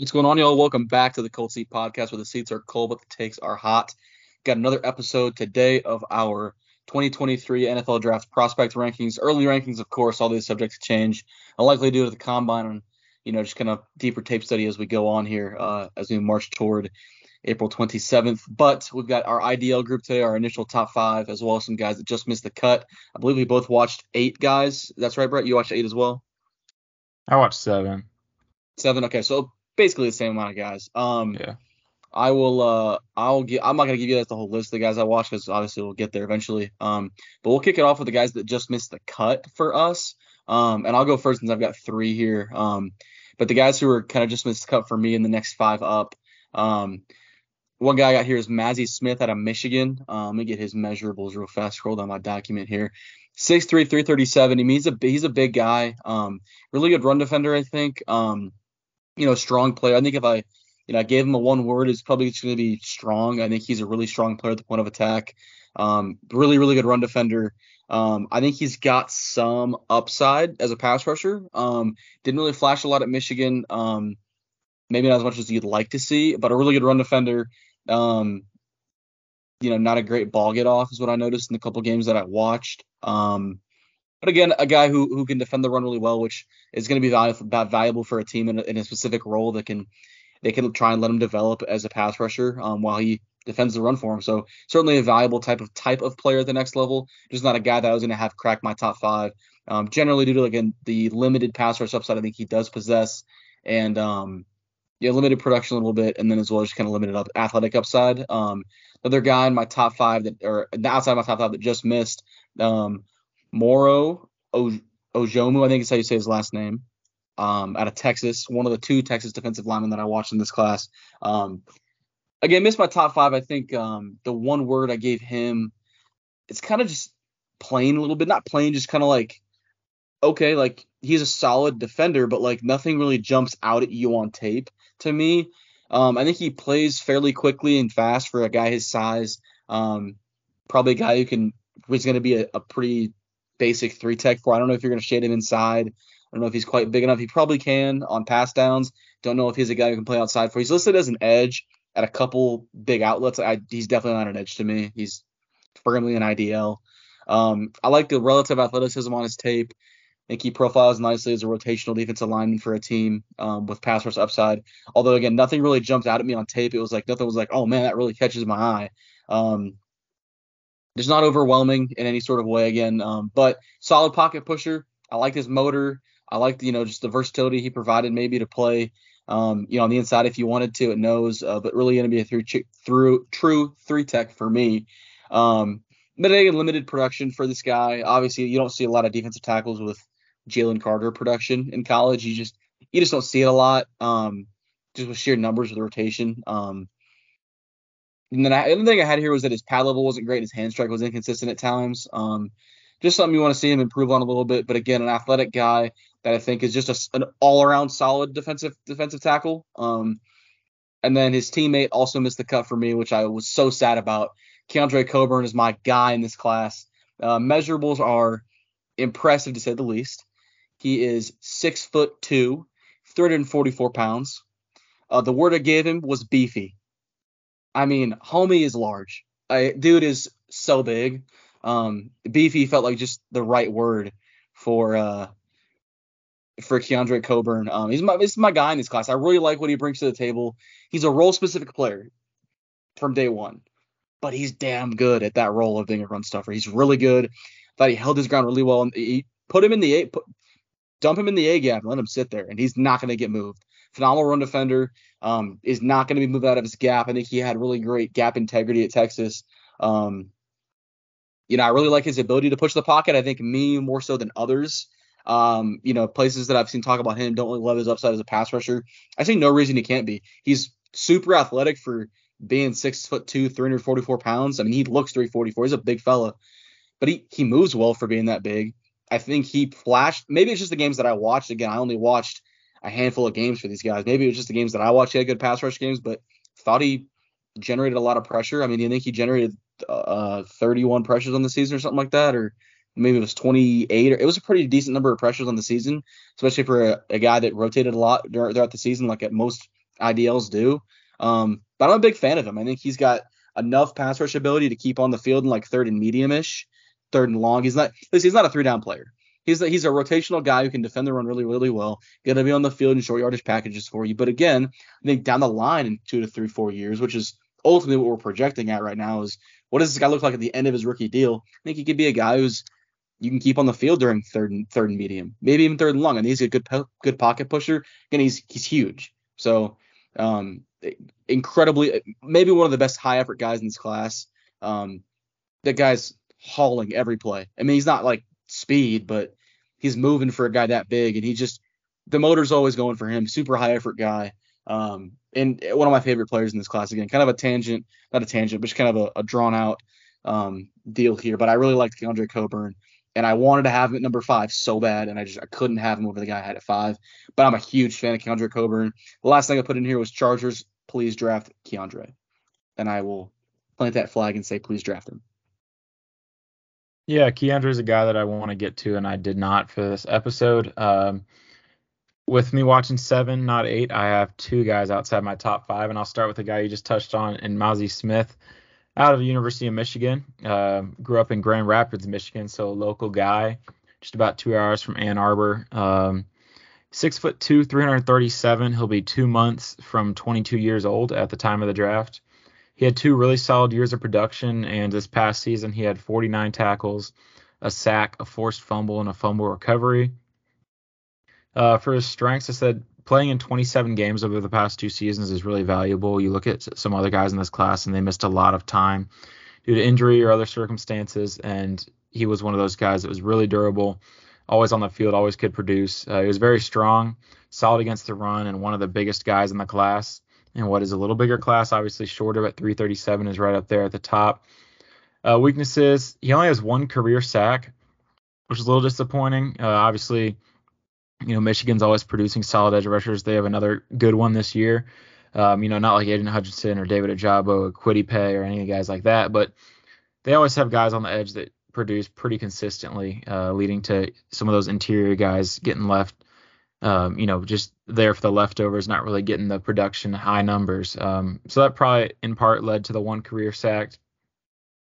What's going on, y'all? Welcome back to the Cold Seat Podcast, where the seats are cold but the takes are hot. Got another episode today of our 2023 NFL Draft prospect rankings, early rankings, of course. All these subjects change, likely due to the combine and you know just kind of deeper tape study as we go on here uh, as we march toward April 27th. But we've got our IDL group today, our initial top five, as well as some guys that just missed the cut. I believe we both watched eight guys. That's right, Brett. You watched eight as well. I watched seven. Seven. Okay, so basically the same amount of guys. Um, Yeah. I will. Uh, I'll give. I'm not gonna give you guys the whole list of the guys I watched because obviously we'll get there eventually. Um, but we'll kick it off with the guys that just missed the cut for us. Um, and I'll go first since I've got three here. Um, but the guys who are kind of just missed the cut for me in the next five up. Um, one guy I got here is Mazi Smith out of Michigan. Um, let me get his measurables real fast. Scroll down my document here. 6'3", 337. I mean, he's a he's a big guy. Um, really good run defender, I think. Um, you know, strong player. I think if I you know, I gave him a one word. It's probably just going to be strong. I think he's a really strong player at the point of attack. Um, really, really good run defender. Um, I think he's got some upside as a pass rusher. Um, didn't really flash a lot at Michigan. Um, maybe not as much as you'd like to see, but a really good run defender. Um, you know, not a great ball get off is what I noticed in the couple games that I watched. Um, but again, a guy who who can defend the run really well, which is going to be valuable, valuable for a team in a, in a specific role that can they can try and let him develop as a pass rusher um, while he defends the run for him. So certainly a valuable type of type of player at the next level. Just not a guy that I was going to have crack my top five. Um, generally due to again the limited pass rush upside I think he does possess, and um, yeah, limited production a little bit, and then as well as just kind of limited up athletic upside. Um, another guy in my top five that or outside my top five that just missed, um, Moro Ojomo, I think is how you say his last name um, out of Texas, one of the two Texas defensive linemen that I watched in this class. Um, again, missed my top five. I think um, the one word I gave him, it's kind of just plain a little bit, not plain, just kind of like, okay, like he's a solid defender, but like nothing really jumps out at you on tape to me. Um, I think he plays fairly quickly and fast for a guy his size. Um, probably a guy who can, who's going to be a, a pretty basic three tech for. I don't know if you're going to shade him inside. I don't know if he's quite big enough. He probably can on pass downs. Don't know if he's a guy who can play outside for. He's listed as an edge at a couple big outlets. I, he's definitely not an edge to me. He's firmly an IDL. Um, I like the relative athleticism on his tape. I think he profiles nicely as a rotational defensive lineman for a team um, with pass rush upside. Although again, nothing really jumped out at me on tape. It was like nothing was like, oh man, that really catches my eye. Um, just not overwhelming in any sort of way again. Um, but solid pocket pusher. I like his motor. I like you know just the versatility he provided maybe to play um, you know on the inside if you wanted to it knows uh, but really going to be a through through true three tech for me. Um, but again, limited production for this guy. Obviously, you don't see a lot of defensive tackles with Jalen Carter production in college. You just you just don't see it a lot. Um, just with sheer numbers of the rotation. Um, and then I, the other thing I had here was that his pad level wasn't great. His hand strike was inconsistent at times. Um, just something you want to see him improve on a little bit. But again, an athletic guy that I think is just a, an all-around solid defensive defensive tackle. Um, and then his teammate also missed the cut for me, which I was so sad about. Keondre Coburn is my guy in this class. Uh, measurables are impressive to say the least. He is six foot two, 344 pounds. Uh, the word I gave him was beefy. I mean, homie is large. I, dude is so big. Um, beefy felt like just the right word for uh, for Keondre Coburn. Um, he's my this is my guy in this class. I really like what he brings to the table. He's a role specific player from day one, but he's damn good at that role of being a run stuffer. He's really good. Thought he held his ground really well. And he put him in the A, put, dump him in the A gap, let him sit there, and he's not going to get moved. Phenomenal run defender. Um, is not going to be moved out of his gap. I think he had really great gap integrity at Texas. Um, you know, I really like his ability to push the pocket. I think me more so than others. Um, you know, places that I've seen talk about him don't really love his upside as a pass rusher. I see no reason he can't be. He's super athletic for being six foot two, 344 pounds. I mean, he looks 344. He's a big fella, but he he moves well for being that big. I think he flashed. Maybe it's just the games that I watched. Again, I only watched a handful of games for these guys. Maybe it was just the games that I watched. He had good pass rush games, but thought he generated a lot of pressure. I mean, I think he generated uh, 31 pressures on the season or something like that, or maybe it was 28 or it was a pretty decent number of pressures on the season, especially for a, a guy that rotated a lot throughout the season, like at most IDLs do. Um, but I'm a big fan of him. I think he's got enough pass rush ability to keep on the field in like third and medium-ish, third and long. He's not he's not a three down player. He's a, he's a rotational guy who can defend the run really really well. Going to be on the field in short yardage packages for you. But again, I think down the line in two to three four years, which is ultimately what we're projecting at right now, is what does this guy look like at the end of his rookie deal? I think he could be a guy who's you can keep on the field during third and third and medium, maybe even third and long. And he's a good good pocket pusher, and he's he's huge. So um, incredibly, maybe one of the best high effort guys in this class. Um, that guy's hauling every play. I mean, he's not like speed, but he's moving for a guy that big, and he just the motor's always going for him. Super high effort guy. Um, and one of my favorite players in this class again. Kind of a tangent, not a tangent, but just kind of a, a drawn out um, deal here. But I really liked Keondre Coburn and I wanted to have him at number five so bad, and I just I couldn't have him over the guy I had at five. But I'm a huge fan of Keondre Coburn. The last thing I put in here was Chargers. Please draft Keondre, and I will plant that flag and say please draft him. Yeah, Keondre is a guy that I want to get to, and I did not for this episode. Um, with me watching seven, not eight, I have two guys outside my top five, and I'll start with the guy you just touched on, and Mazi Smith out of the University of Michigan. Uh, grew up in Grand Rapids, Michigan, so a local guy, just about two hours from Ann Arbor. Um, six foot two, 337. He'll be two months from 22 years old at the time of the draft. He had two really solid years of production, and this past season he had 49 tackles, a sack, a forced fumble, and a fumble recovery. Uh, for his strengths, I said playing in 27 games over the past two seasons is really valuable. You look at some other guys in this class and they missed a lot of time due to injury or other circumstances, and he was one of those guys that was really durable, always on the field, always could produce. Uh, he was very strong, solid against the run, and one of the biggest guys in the class. And what is a little bigger class, obviously shorter at 337 is right up there at the top. Uh, weaknesses: he only has one career sack, which is a little disappointing. Uh, obviously you know, Michigan's always producing solid edge rushers. They have another good one this year. Um, you know, not like Aidan Hutchinson or David Ojabo or Kwity Paye or any of the guys like that, but they always have guys on the edge that produce pretty consistently, uh, leading to some of those interior guys getting left, um, you know, just there for the leftovers, not really getting the production high numbers. Um, so that probably in part led to the one career sack.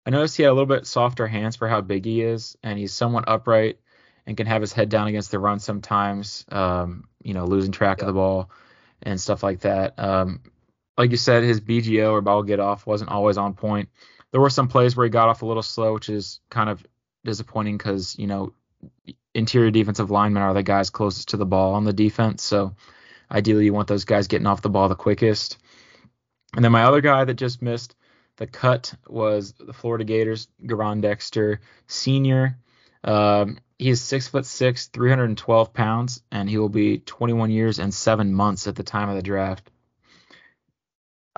I noticed he had a little bit softer hands for how big he is, and he's somewhat upright and can have his head down against the run sometimes, um, you know, losing track yeah. of the ball and stuff like that. Um, like you said, his BGO or ball get off wasn't always on point. There were some plays where he got off a little slow, which is kind of disappointing because, you know, interior defensive linemen are the guys closest to the ball on the defense. So ideally, you want those guys getting off the ball the quickest. And then my other guy that just missed the cut was the Florida Gators, Gervon Dexter, senior. Um, he is six foot six, 312 pounds, and he will be 21 years and seven months at the time of the draft.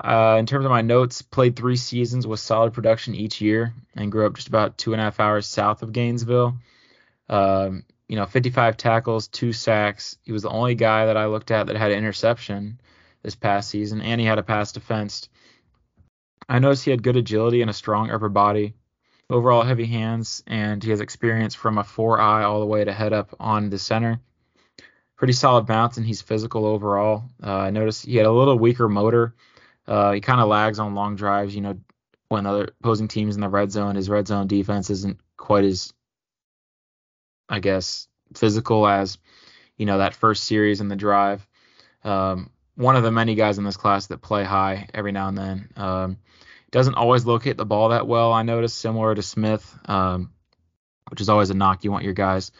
Uh, in terms of my notes, played three seasons with solid production each year, and grew up just about two and a half hours south of Gainesville. Um, you know, 55 tackles, two sacks. He was the only guy that I looked at that had an interception this past season, and he had a pass defense. I noticed he had good agility and a strong upper body overall heavy hands, and he has experience from a four eye all the way to head up on the center. Pretty solid bounce, and he's physical overall. Uh, I noticed he had a little weaker motor. Uh, he kind of lags on long drives. You know, when other opposing teams in the red zone, his red zone defense isn't quite as, I guess, physical as, you know, that first series in the drive. Um, one of the many guys in this class that play high every now and then. Um, doesn't always locate the ball that well. I noticed similar to Smith, um, which is always a knock. You want your guys,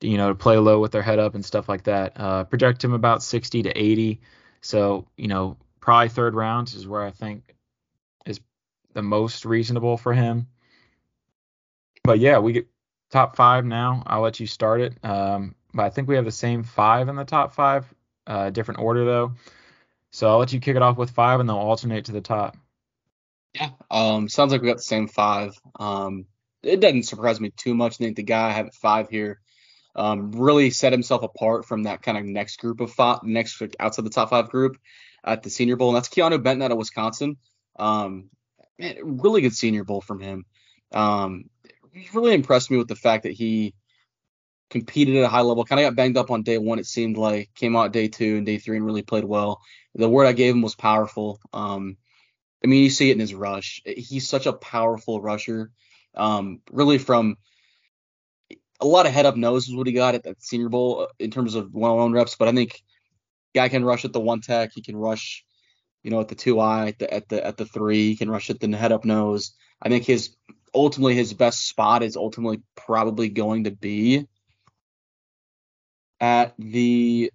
to, you know, to play low with their head up and stuff like that. Uh, project him about 60 to 80. So you know, probably third round is where I think is the most reasonable for him. But yeah, we get top five now. I'll let you start it. Um, but I think we have the same five in the top five, uh, different order though. So I'll let you kick it off with five, and they'll alternate to the top. Yeah. Um, sounds like we got the same five. Um, it doesn't surprise me too much. I think the guy I have at five here um, really set himself apart from that kind of next group of five, next outside the top five group at the Senior Bowl, and that's Keanu Benton out of Wisconsin. Um, man, really good Senior Bowl from him. Um, really impressed me with the fact that he competed at a high level. Kind of got banged up on day one. It seemed like came out day two and day three and really played well. The word I gave him was powerful. Um, I mean, you see it in his rush. He's such a powerful rusher. Um, really from a lot of head up nose is what he got at that Senior Bowl uh, in terms of one on one reps. But I think guy can rush at the one tech. He can rush, you know, at the two eye, at the at the at the three. He can rush at the head up nose. I think his ultimately his best spot is ultimately probably going to be at the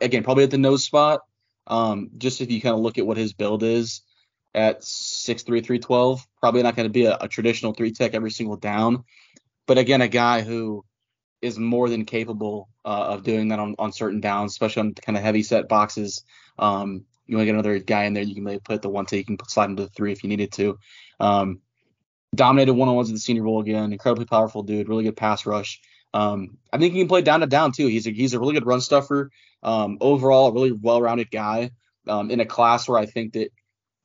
again probably at the nose spot. Um, just if you kind of look at what his build is at 6'3", 312, probably not going to be a, a traditional three tech every single down. But again, a guy who is more than capable uh, of doing that on, on certain downs, especially on kind of heavy set boxes. Um, you want to get another guy in there, you can maybe put the one tech, you can slide into the three if you needed to. Um, dominated one on ones in the Senior Bowl again. Incredibly powerful dude, really good pass rush. Um, I think he can play down to down too. He's a he's a really good run stuffer. Um, overall, a really well-rounded guy um, in a class where I think that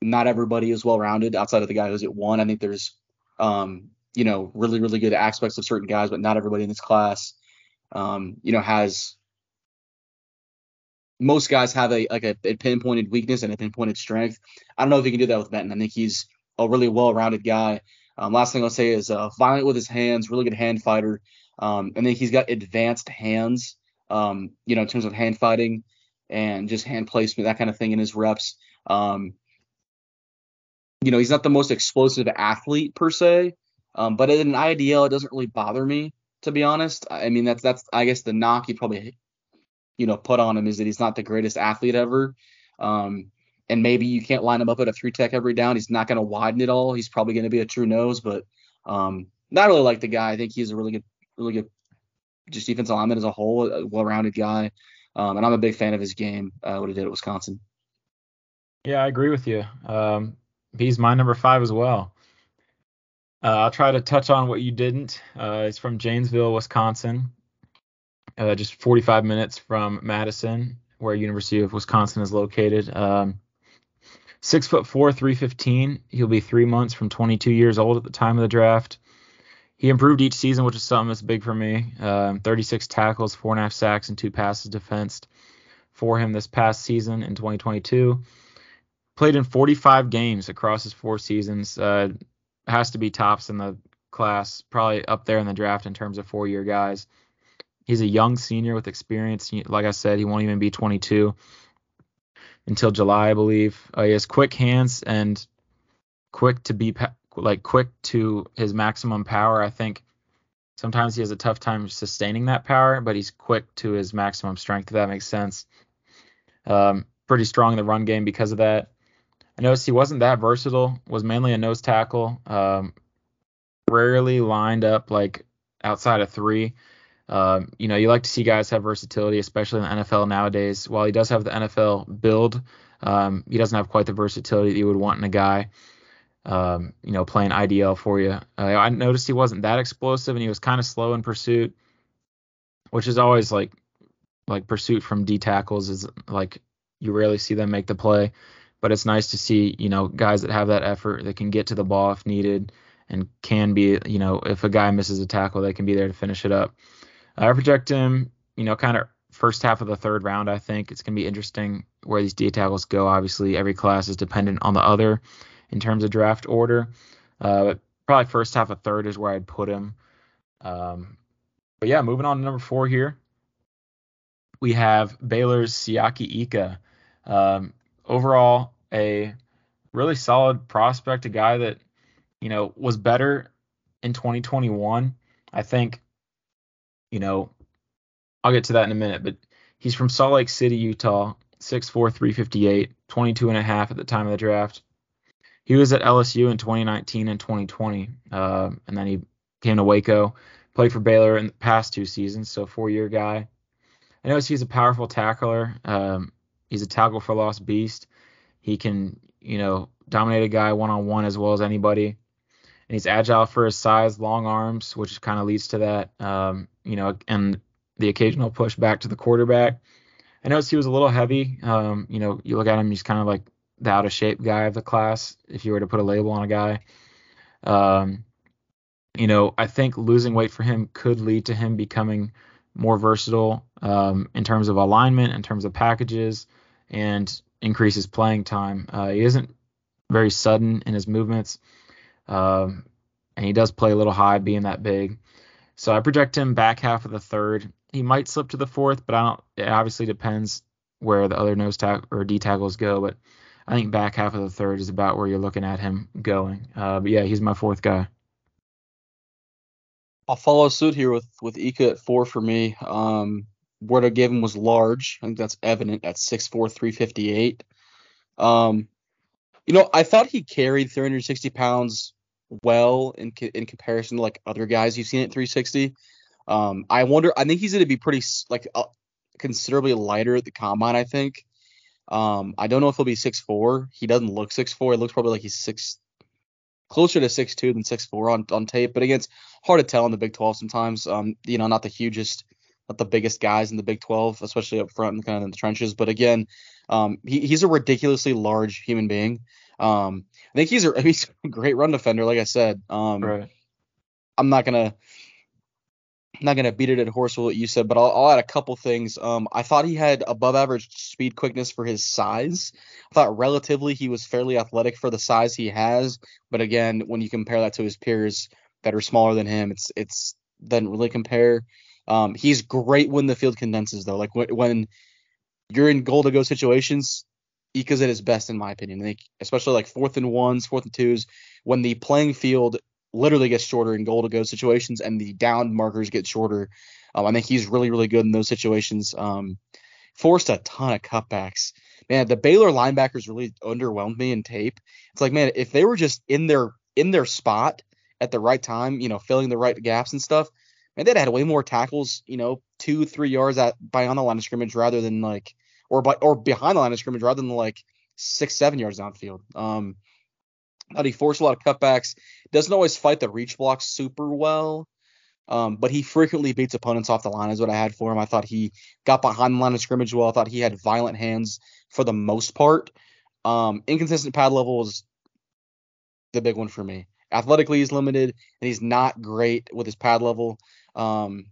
not everybody is well-rounded outside of the guy who's at one. I think there's um, you know really really good aspects of certain guys, but not everybody in this class um, you know has most guys have a like a, a, pinpointed weakness and a pinpointed strength. I don't know if he can do that with Benton. I think he's a really well-rounded guy. Um, last thing I'll say is uh, violent with his hands, really good hand fighter. Um, and then he's got advanced hands, um, you know, in terms of hand fighting and just hand placement, that kind of thing in his reps. Um, you know, he's not the most explosive athlete per se, um, but in an IDL, it doesn't really bother me to be honest. I mean, that's that's I guess the knock you probably you know put on him is that he's not the greatest athlete ever. Um, and maybe you can't line him up at a three tech every down. He's not going to widen it all. He's probably going to be a true nose, but um, not really like the guy. I think he's a really good, really good, just defense lineman as a whole, a well-rounded guy. Um, and I'm a big fan of his game, uh, what he did at Wisconsin. Yeah, I agree with you. Um, he's my number five as well. Uh, I'll try to touch on what you didn't. Uh, it's from Janesville, Wisconsin, uh, just 45 minutes from Madison, where University of Wisconsin is located. Um, six foot four, 315. He'll be three months from 22 years old at the time of the draft. He improved each season, which is something that's big for me. Um, 36 tackles, four and a half sacks, and two passes defensed for him this past season in 2022. Played in 45 games across his four seasons. Uh, has to be tops in the class, probably up there in the draft in terms of four year guys. He's a young senior with experience. Like I said, he won't even be 22 until July, I believe. Uh, he has quick hands and quick to be like quick to his maximum power. I think sometimes he has a tough time sustaining that power, but he's quick to his maximum strength. If that makes sense. Um, pretty strong in the run game because of that. I noticed he wasn't that versatile. Was mainly a nose tackle. Um, rarely lined up like outside of three. Um, you know, you like to see guys have versatility, especially in the NFL nowadays. While he does have the NFL build, um, he doesn't have quite the versatility that you would want in a guy, um, you know, playing IDL for you. Uh, I noticed he wasn't that explosive and he was kind of slow in pursuit, which is always like like pursuit from D tackles is like you rarely see them make the play but it's nice to see you know guys that have that effort that can get to the ball if needed and can be you know if a guy misses a tackle they can be there to finish it up. I project him you know kind of first half of the third round. I think it's gonna be interesting where these D tackles go. Obviously every class is dependent on the other in terms of draft order, uh, but probably first half of third is where I'd put him. Um, but yeah, moving on to number four here. We have Baylor's Siaki Ika. Um, overall a really solid prospect, a guy that you know was better in 2021. I think you know I'll get to that in a minute, but he's from Salt Lake City, Utah, 6'4", 358, 22 and a half at the time of the draft. He was at LSU in 2019 and 2020, uh, and then he came to Waco, played for Baylor in the past two seasons, so four-year guy. I notice he's a powerful tackler. Um, He's a tackle for loss beast. He can, you know, dominate a guy one on one as well as anybody. And he's agile for his size, long arms, which kind of leads to that, um, you know, and the occasional push back to the quarterback. I noticed he was a little heavy. Um, you know, you look at him, he's kind of like the out of shape guy of the class, if you were to put a label on a guy. Um, you know, I think losing weight for him could lead to him becoming more versatile um, in terms of alignment, in terms of packages, and increases playing time. Uh, he isn't very sudden in his movements, um, and he does play a little high, being that big. So I project him back half of the third. He might slip to the fourth, but I don't. It obviously depends where the other nose tackle or D tackles go, but I think back half of the third is about where you're looking at him going. Uh, but yeah, he's my fourth guy. I'll follow suit here with with Ika at four for me. Um, word I gave him was large. I think that's evident at 6'4", 358. Um, you know, I thought he carried 360 pounds well in in comparison to like other guys you've seen at 360. Um, I wonder. I think he's going to be pretty like uh, considerably lighter at the combine. I think. Um, I don't know if he'll be six four. He doesn't look six four. It looks probably like he's six closer to six two than 6'4 on, on tape. But again, it's hard to tell in the Big 12 sometimes. Um, you know, not the hugest, not the biggest guys in the Big 12, especially up front and kind of in the trenches. But again, um, he, he's a ridiculously large human being. Um, I think he's a he's a great run defender, like I said. Um, right. I'm not gonna I'm not gonna beat it at horse with what you said, but I'll, I'll add a couple things. Um, I thought he had above average speed quickness for his size. I thought relatively he was fairly athletic for the size he has, but again, when you compare that to his peers that are smaller than him, it's it's doesn't really compare. Um, he's great when the field condenses though. Like when, when you're in goal to go situations, Ika's at his best in my opinion. Think especially like fourth and ones, fourth and twos, when the playing field literally gets shorter in goal to go situations and the down markers get shorter. Um, I think he's really, really good in those situations. Um, forced a ton of cutbacks. Man, the Baylor linebackers really underwhelmed me in tape. It's like, man, if they were just in their in their spot at the right time, you know, filling the right gaps and stuff, man, they'd had way more tackles, you know, two, three yards at by on the line of scrimmage rather than like or by or behind the line of scrimmage rather than like six, seven yards downfield. Um, but he forced a lot of cutbacks. Doesn't always fight the reach blocks super well. Um, but he frequently beats opponents off the line is what I had for him. I thought he got behind the line of scrimmage well. I thought he had violent hands for the most part. Um, inconsistent pad level was the big one for me. Athletically, he's limited and he's not great with his pad level. Um,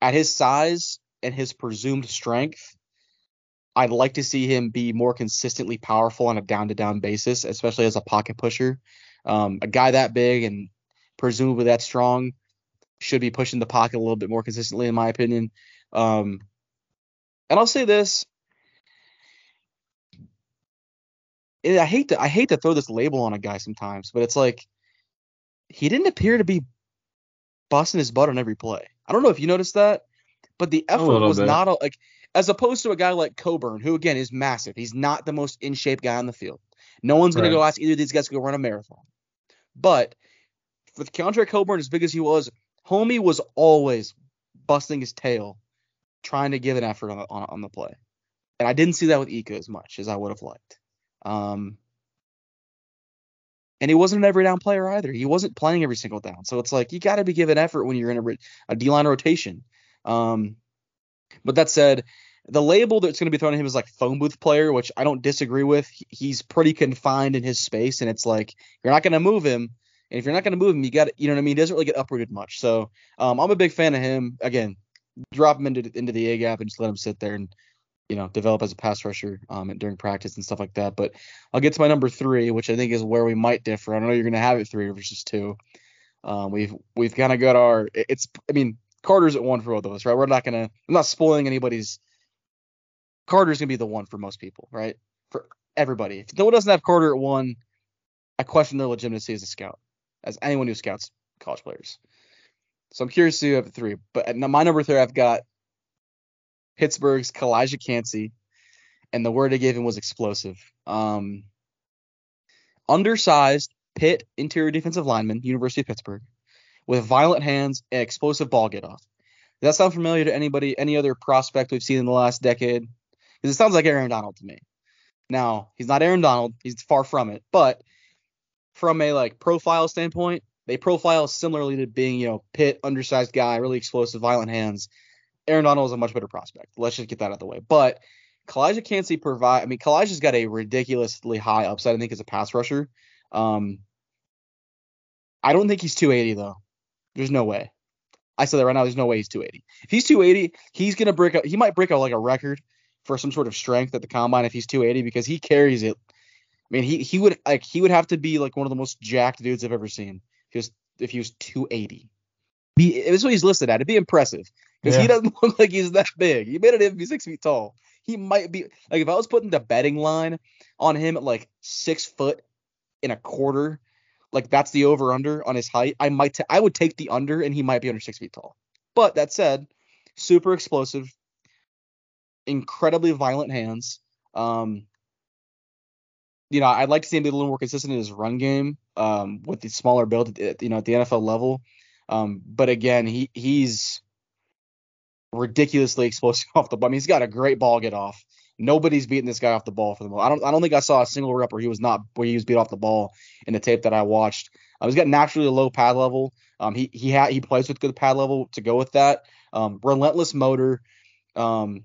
at his size and his presumed strength, I'd like to see him be more consistently powerful on a down to down basis, especially as a pocket pusher. Um, a guy that big and presumably that strong should be pushing the pocket a little bit more consistently, in my opinion. Um, and I'll say this. I hate to I hate to throw this label on a guy sometimes, but it's like he didn't appear to be busting his butt on every play. I don't know if you noticed that, but the effort was bit. not a, like as opposed to a guy like Coburn, who again is massive. He's not the most in shape guy on the field. No one's gonna go ask either of these guys to go run a marathon. But with Keondre Coburn, as big as he was, Homie was always busting his tail, trying to give an effort on the, on, on the play. And I didn't see that with Ika as much as I would have liked. Um, and he wasn't an every down player either. He wasn't playing every single down. So it's like you got to be giving effort when you're in a, a D line rotation. Um, but that said, the label that's going to be thrown at him is like phone booth player, which I don't disagree with. He's pretty confined in his space, and it's like you're not going to move him. And if you're not going to move him, you got you know what I mean. He doesn't really get uprooted much. So um, I'm a big fan of him. Again, drop him into into the A gap and just let him sit there and you know develop as a pass rusher um, during practice and stuff like that. But I'll get to my number three, which I think is where we might differ. I don't know you're going to have it three versus two. Um, we've we've kind of got our it's I mean Carter's at one for both of us, right? We're not gonna I'm not spoiling anybody's. Carter's gonna be the one for most people, right? For everybody. If no one doesn't have Carter at one, I question their legitimacy as a scout, as anyone who scouts college players. So I'm curious to have three. But at my number three, I've got Pittsburgh's Calijah Kancey, and the word I gave him was explosive. Um, undersized Pitt interior defensive lineman, University of Pittsburgh with violent hands and explosive ball get off. Does that sound familiar to anybody, any other prospect we've seen in the last decade? Because it sounds like Aaron Donald to me. Now, he's not Aaron Donald, he's far from it, but from a like profile standpoint, they profile similarly to being, you know, Pitt, undersized guy, really explosive, violent hands. Aaron Donald is a much better prospect. Let's just get that out of the way. But Calijah Kancey provide. I mean, Calijah's got a ridiculously high upside. I think as a pass rusher. Um, I don't think he's 280 though. There's no way. I said that right now. There's no way he's 280. If he's 280, he's gonna break. A, he might break out like a record for some sort of strength at the combine if he's 280 because he carries it. I mean, he he would like he would have to be like one of the most jacked dudes I've ever seen. Just if he was 280. Be this is what he's listed at. It'd be impressive because Yeah. he doesn't look like he's that big. He made it even be six feet tall. He might be like if I was putting the betting line on him at like six foot and a quarter, like that's the over under on his height. I might ta- I would take the under and he might be under six feet tall. But that said, super explosive, incredibly violent hands. Um, you know, I'd like to see him be a little more consistent in his run game um, with the smaller build, at, you know, at the NFL level. Um, but again, he he's ridiculously explosive off the ball. I mean, he's got a great ball get off. Nobody's beating this guy off the ball for the most. I don't I don't think I saw a single rep where he was not where he was beat off the ball in the tape that I watched. Uh, he's got naturally a low pad level. Um, he he ha- he plays with good pad level to go with that. Um, relentless motor. Um,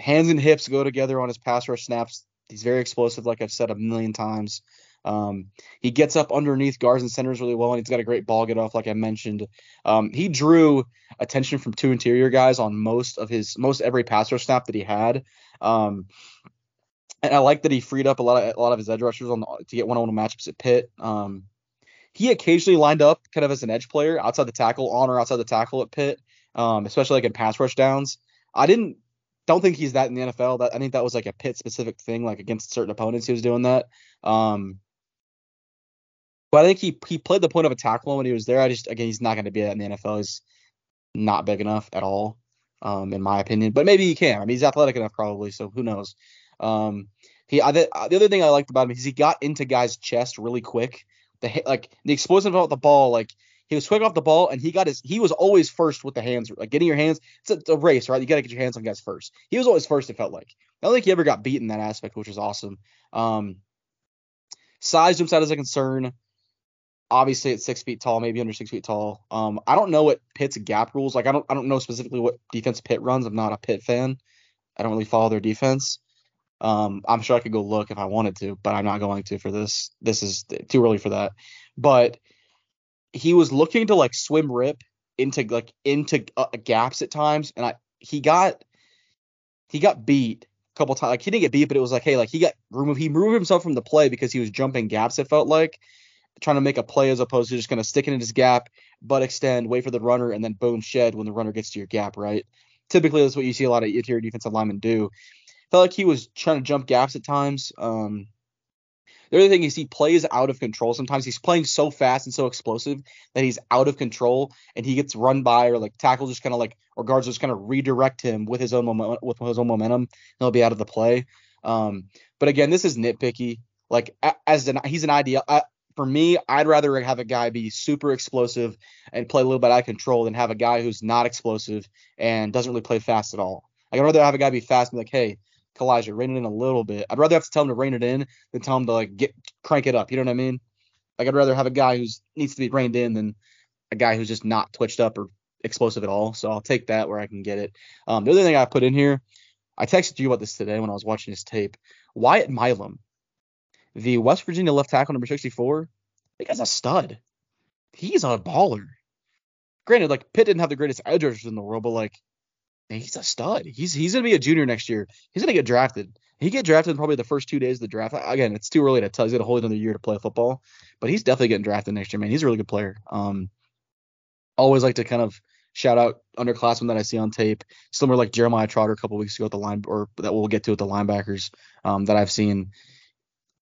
hands and hips go together on his pass rush snaps. He's very explosive, like I've said a million times. Um, he gets up underneath guards and centers really well, and he's got a great ball get off, like I mentioned. Um, he drew attention from two interior guys on most of his most every pass rush snap that he had. Um, and I like that he freed up a lot of a lot of his edge rushers on the, to get one-on-one matchups at Pitt. Um, he occasionally lined up kind of as an edge player outside the tackle, on or outside the tackle at Pitt, um, especially like in pass rush downs. I didn't don't think he's that in the NFL. That I think that was like a Pitt specific thing, like against certain opponents, he was doing that. Um, but I think he he played the point of a tackle when he was there. I just again he's not going to be that in the NFL. He's not big enough at all, um, in my opinion. But maybe he can. I mean, he's athletic enough probably, so who knows? Um, he I, the, the other thing I liked about him is he got into guys' chest really quick. The like the explosive off the ball, like he was quick off the ball, and he got his he was always first with the hands, like getting your hands. It's a, it's a race, right? You got to get your hands on guys first. He was always first. It felt like. I don't think he ever got beat in that aspect, which was awesome. Um, size jumps out as a concern. Obviously, it's six feet tall, maybe under six feet tall. Um, I don't know what Pitt's gap rules. Like, I don't I don't know specifically what defense Pitt runs. I'm not a Pitt fan. I don't really follow their defense. Um, I'm sure I could go look if I wanted to, but I'm not going to for this. This is too early for that. But he was looking to like swim rip into like into uh, gaps at times, and I he got he got beat a couple times. Like he didn't get beat, but it was like hey, like he got removed. He removed himself from the play because he was jumping gaps. It felt like trying to make a play as opposed to just kind of sticking in his gap, butt extend, wait for the runner, and then boom shed when the runner gets to your gap. Right. Typically, that's what you see a lot of interior defensive linemen do. Felt like he was trying to jump gaps at times. Um, the other thing is he plays out of control. Sometimes he's playing so fast and so explosive that he's out of control and he gets run by or like tackles just kind of like or guards just kind of redirect him with his own momentum with his own momentum. He'll be out of the play. Um, but again, this is nitpicky. Like as an he's an ideal. For me, I'd rather have a guy be super explosive and play a little bit out of control than have a guy who's not explosive and doesn't really play fast at all. I'd rather have a guy be fast and be like, hey, Calijah, rein it in a little bit. I'd rather have to tell him to rein it in than tell him to like get crank it up. You know what I mean? Like I'd rather have a guy who's needs to be reined in than a guy who's just not twitched up or explosive at all. So I'll take that where I can get it. Um, the other thing I put in here, I texted you about this today when I was watching his tape. Wyatt Milum, the West Virginia left tackle number 64, that guy's a stud. He's a baller. Granted, like Pitt didn't have the greatest edge rushers in the world, but like he's a stud. He's he's gonna be a junior next year. He's gonna get drafted. He get drafted probably the first two days of the draft. Again, it's too early to tell. He's got a whole another year to play football, but he's definitely getting drafted next year, man. He's a really good player. Um, always like to kind of shout out underclassmen that I see on tape, similar like Jeremiah Trotter a couple weeks ago at the line, or that we'll get to at the linebackers um, that I've seen.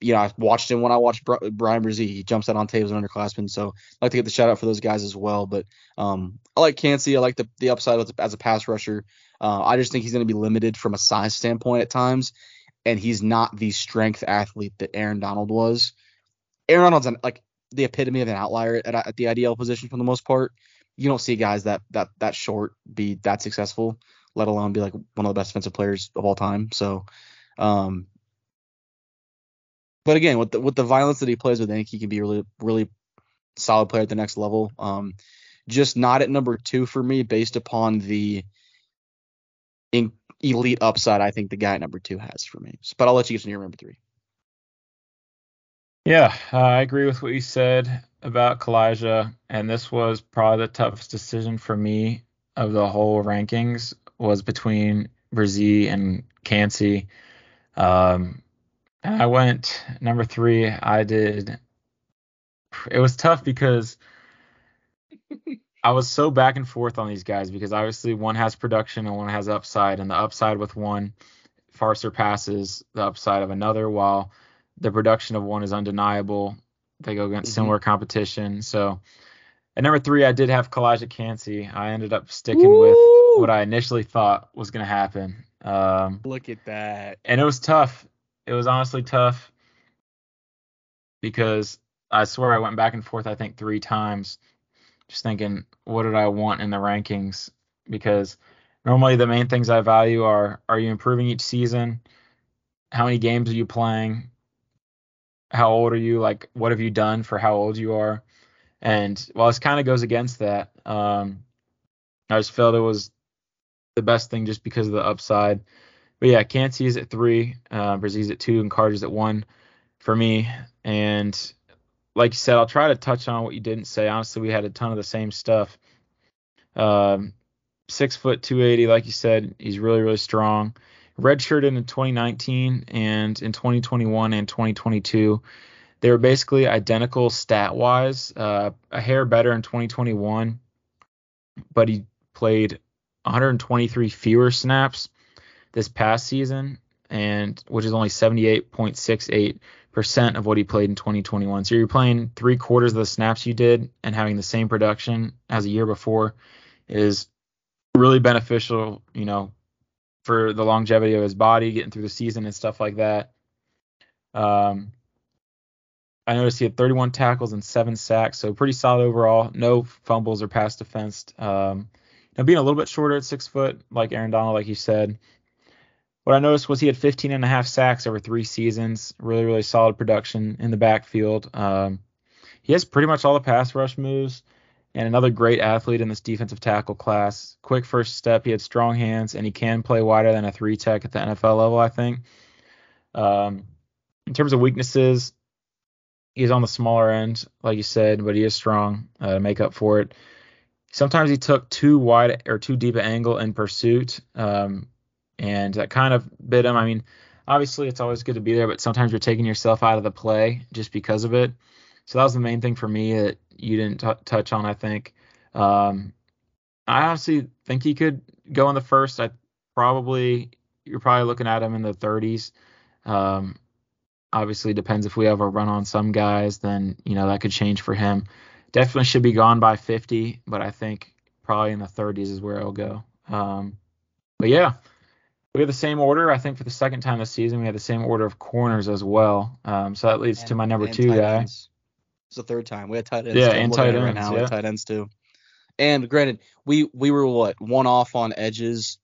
You know, I watched him when I watched Bryan Bresee. He jumps out on tape as an underclassman, so I like to get the shout out for those guys as well. But um, I like Kancey. I like the the upside as a, as a pass rusher. Uh, I just think he's going to be limited from a size standpoint at times, and he's not the strength athlete that Aaron Donald was. Aaron Donald's an, like the epitome of an outlier at, at the IDL position for the most part. You don't see guys that that that short be that successful, let alone be like one of the best defensive players of all time. So, um, but again, with the with the violence that he plays with, I think he can be really really solid player at the next level. Um, just not at number two for me based upon the in elite upside I think the guy at number two has for me. But I'll let you get to your number three. Yeah, uh, I agree with what you said. about Calijah, and this was probably the toughest decision for me of the whole rankings, was between Bresee and Kancey. Um, I went number three. I did. It was tough because I was so back and forth on these guys because obviously one has production and one has upside, and the upside with one far surpasses the upside of another, while the production of one is undeniable. They go against mm-hmm. similar competition. So at number three, I did have Calijah Kancey. I ended up sticking with what I initially thought was going to happen. Um, Look at that. And it was tough. It was honestly tough because I swear I went back and forth, I think, three times, just thinking, what did I want in the rankings? Because normally the main things I value are are you improving each season? How many games are you playing? How old are you? Like, what have you done for how old you are? And while this kind of goes against that, um, I just felt it was the best thing just because of the upside. But yeah, Kancey's at three, uh, Bresee's at two, and Carter's at one for me. And like you said, I'll try to touch on what you didn't say. Honestly, we had a ton of the same stuff. Um, six foot, 280, like you said, he's really, really strong. Redshirted in 2019 and in 2021 and 2022. They were basically identical stat wise, uh, a hair better in 2021, but he played 123 fewer snaps this past season, and which is only 78.68 percent of what he played in 2021. So you're playing three quarters of the snaps you did and having the same production as a year before is really beneficial, you know, for the longevity of his body, getting through the season and stuff like that. Um, I noticed he had 31 tackles and seven sacks, so pretty solid overall. No fumbles or pass defense. Um, now being a little bit shorter at six foot, like Aaron Donald, like you said, what I noticed was he had 15 and a half sacks over three seasons. Really, really solid production in the backfield. Um, he has pretty much all the pass rush moves and another great athlete in this defensive tackle class. Quick first step. He had strong hands and he can play wider than a three tech at the NFL level, I think. Um, in terms of weaknesses, he's on the smaller end, like you said, but he is strong uh, to make up for it. Sometimes he took too wide or too deep an angle in pursuit. Um, and that kind of bit him. I mean, obviously it's always good to be there, but sometimes you're taking yourself out of the play just because of it. So that was the main thing for me that you didn't t- touch on. I think. Um, I honestly think he could go in the first. I probably you're probably looking at him in the 30s. Um, obviously depends if we have a run on some guys, then you know that could change for him. Definitely should be gone by 50, but I think probably in the 30s is where it'll go. Um, but yeah, we have the same order. I think for the second time this season, we have the same order of corners as well. Um, so that leads and, to my number two guy. Ends. It's the third time. We had tight ends. Yeah, and tight ends. Right now, yeah. tight ends too. And granted, we we were what one off on edges,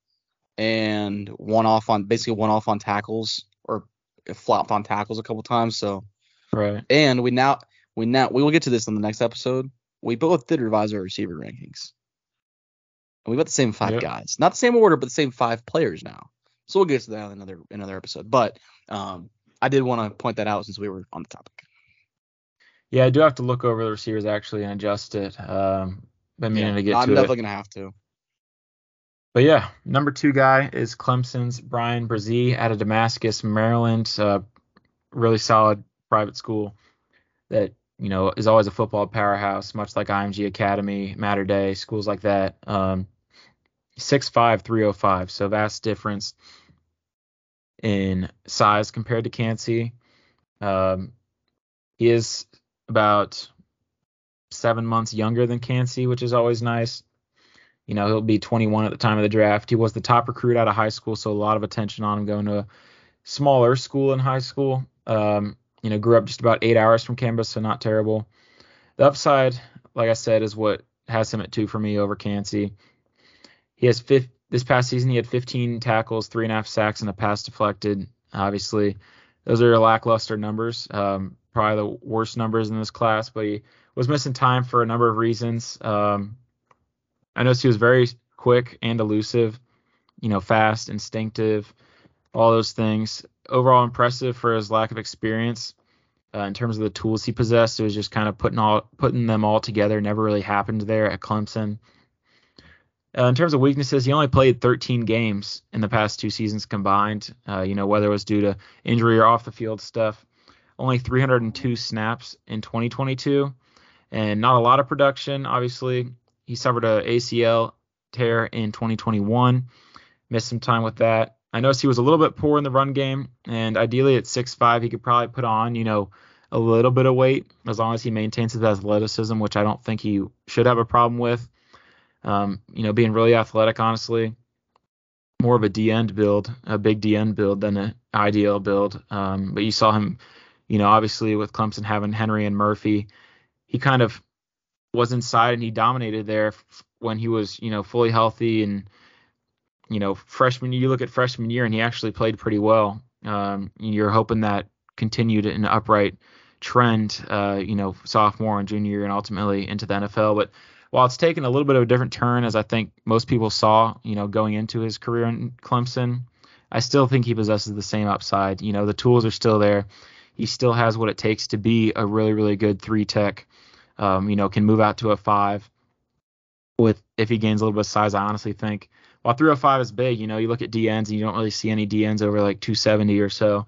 and one off on basically one off on tackles, or flopped on tackles a couple times. So right. And we now we now we will get to this in the next episode. We both did revise our receiver rankings. And we've got the same five yep. guys. Not the same order, but the same five players now. So we'll get to that in another another episode. But um, I did want to point that out since we were on the topic. Yeah, I do have to look over the receivers actually and adjust it. Um, been meaning yeah, to get I'm to definitely gonna have to. But yeah, number two guy is Clemson's Bryan Bresee out of Damascus, Maryland. Uh, really solid private school that you know is always a football powerhouse, much like IMG Academy, Mater Dei, schools like that. Um, 6'5", 305, so vast difference in size compared to Kancey. Um, he is about seven months younger than Kancey, which is always nice. You know, he'll be 21 at the time of the draft. He was the top recruit out of high school, so a lot of attention on him going to a smaller school in high school. Um, you know, grew up just about eight hours from campus, so not terrible. The upside, like I said, is what has him at two for me over Kancey. He has fifth, this past season he had 15 tackles, three and a half sacks, and a pass deflected. Obviously, those are lackluster numbers. Um, probably the worst numbers in this class, but he was missing time for a number of reasons. Um, I noticed he was very quick and elusive, you know, fast, instinctive, all those things. Overall impressive for his lack of experience. Uh, in terms of the tools he possessed, it was just kind of putting all putting them all together. Never really happened there at Clemson. Uh, in terms of weaknesses, he only played 13 games in the past two seasons combined. Uh, you know, whether it was due to injury or off the field stuff. Only 302 snaps in 2022, and not a lot of production. Obviously, he suffered a ACL tear in 2021, missed some time with that. I noticed he was a little bit poor in the run game, and ideally at 6'5, he could probably put on, you know, a little bit of weight as long as he maintains his athleticism, which I don't think he should have a problem with. Um, you know, being really athletic, honestly, more of a D end build, a big D end build than an IDL build. Um, but you saw him, you know, obviously with Clemson having Henry and Murphy, he kind of was inside and he dominated there when he was, you know, fully healthy and, you know, freshman. Year you look at freshman year and he actually played pretty well. Um, you're hoping that continued an upright trend, uh, you know, sophomore and junior and ultimately into the NFL. But while it's taken a little bit of a different turn, as I think most people saw, you know, going into his career in Clemson, I still think he possesses the same upside. You know, the tools are still there. He still has what it takes to be a really, really good three tech. Um, you know, can move out to a five with if he gains a little bit of size. I honestly think while 305 is big, you know, you look at DNs and you don't really see any DNs over like 270 or so.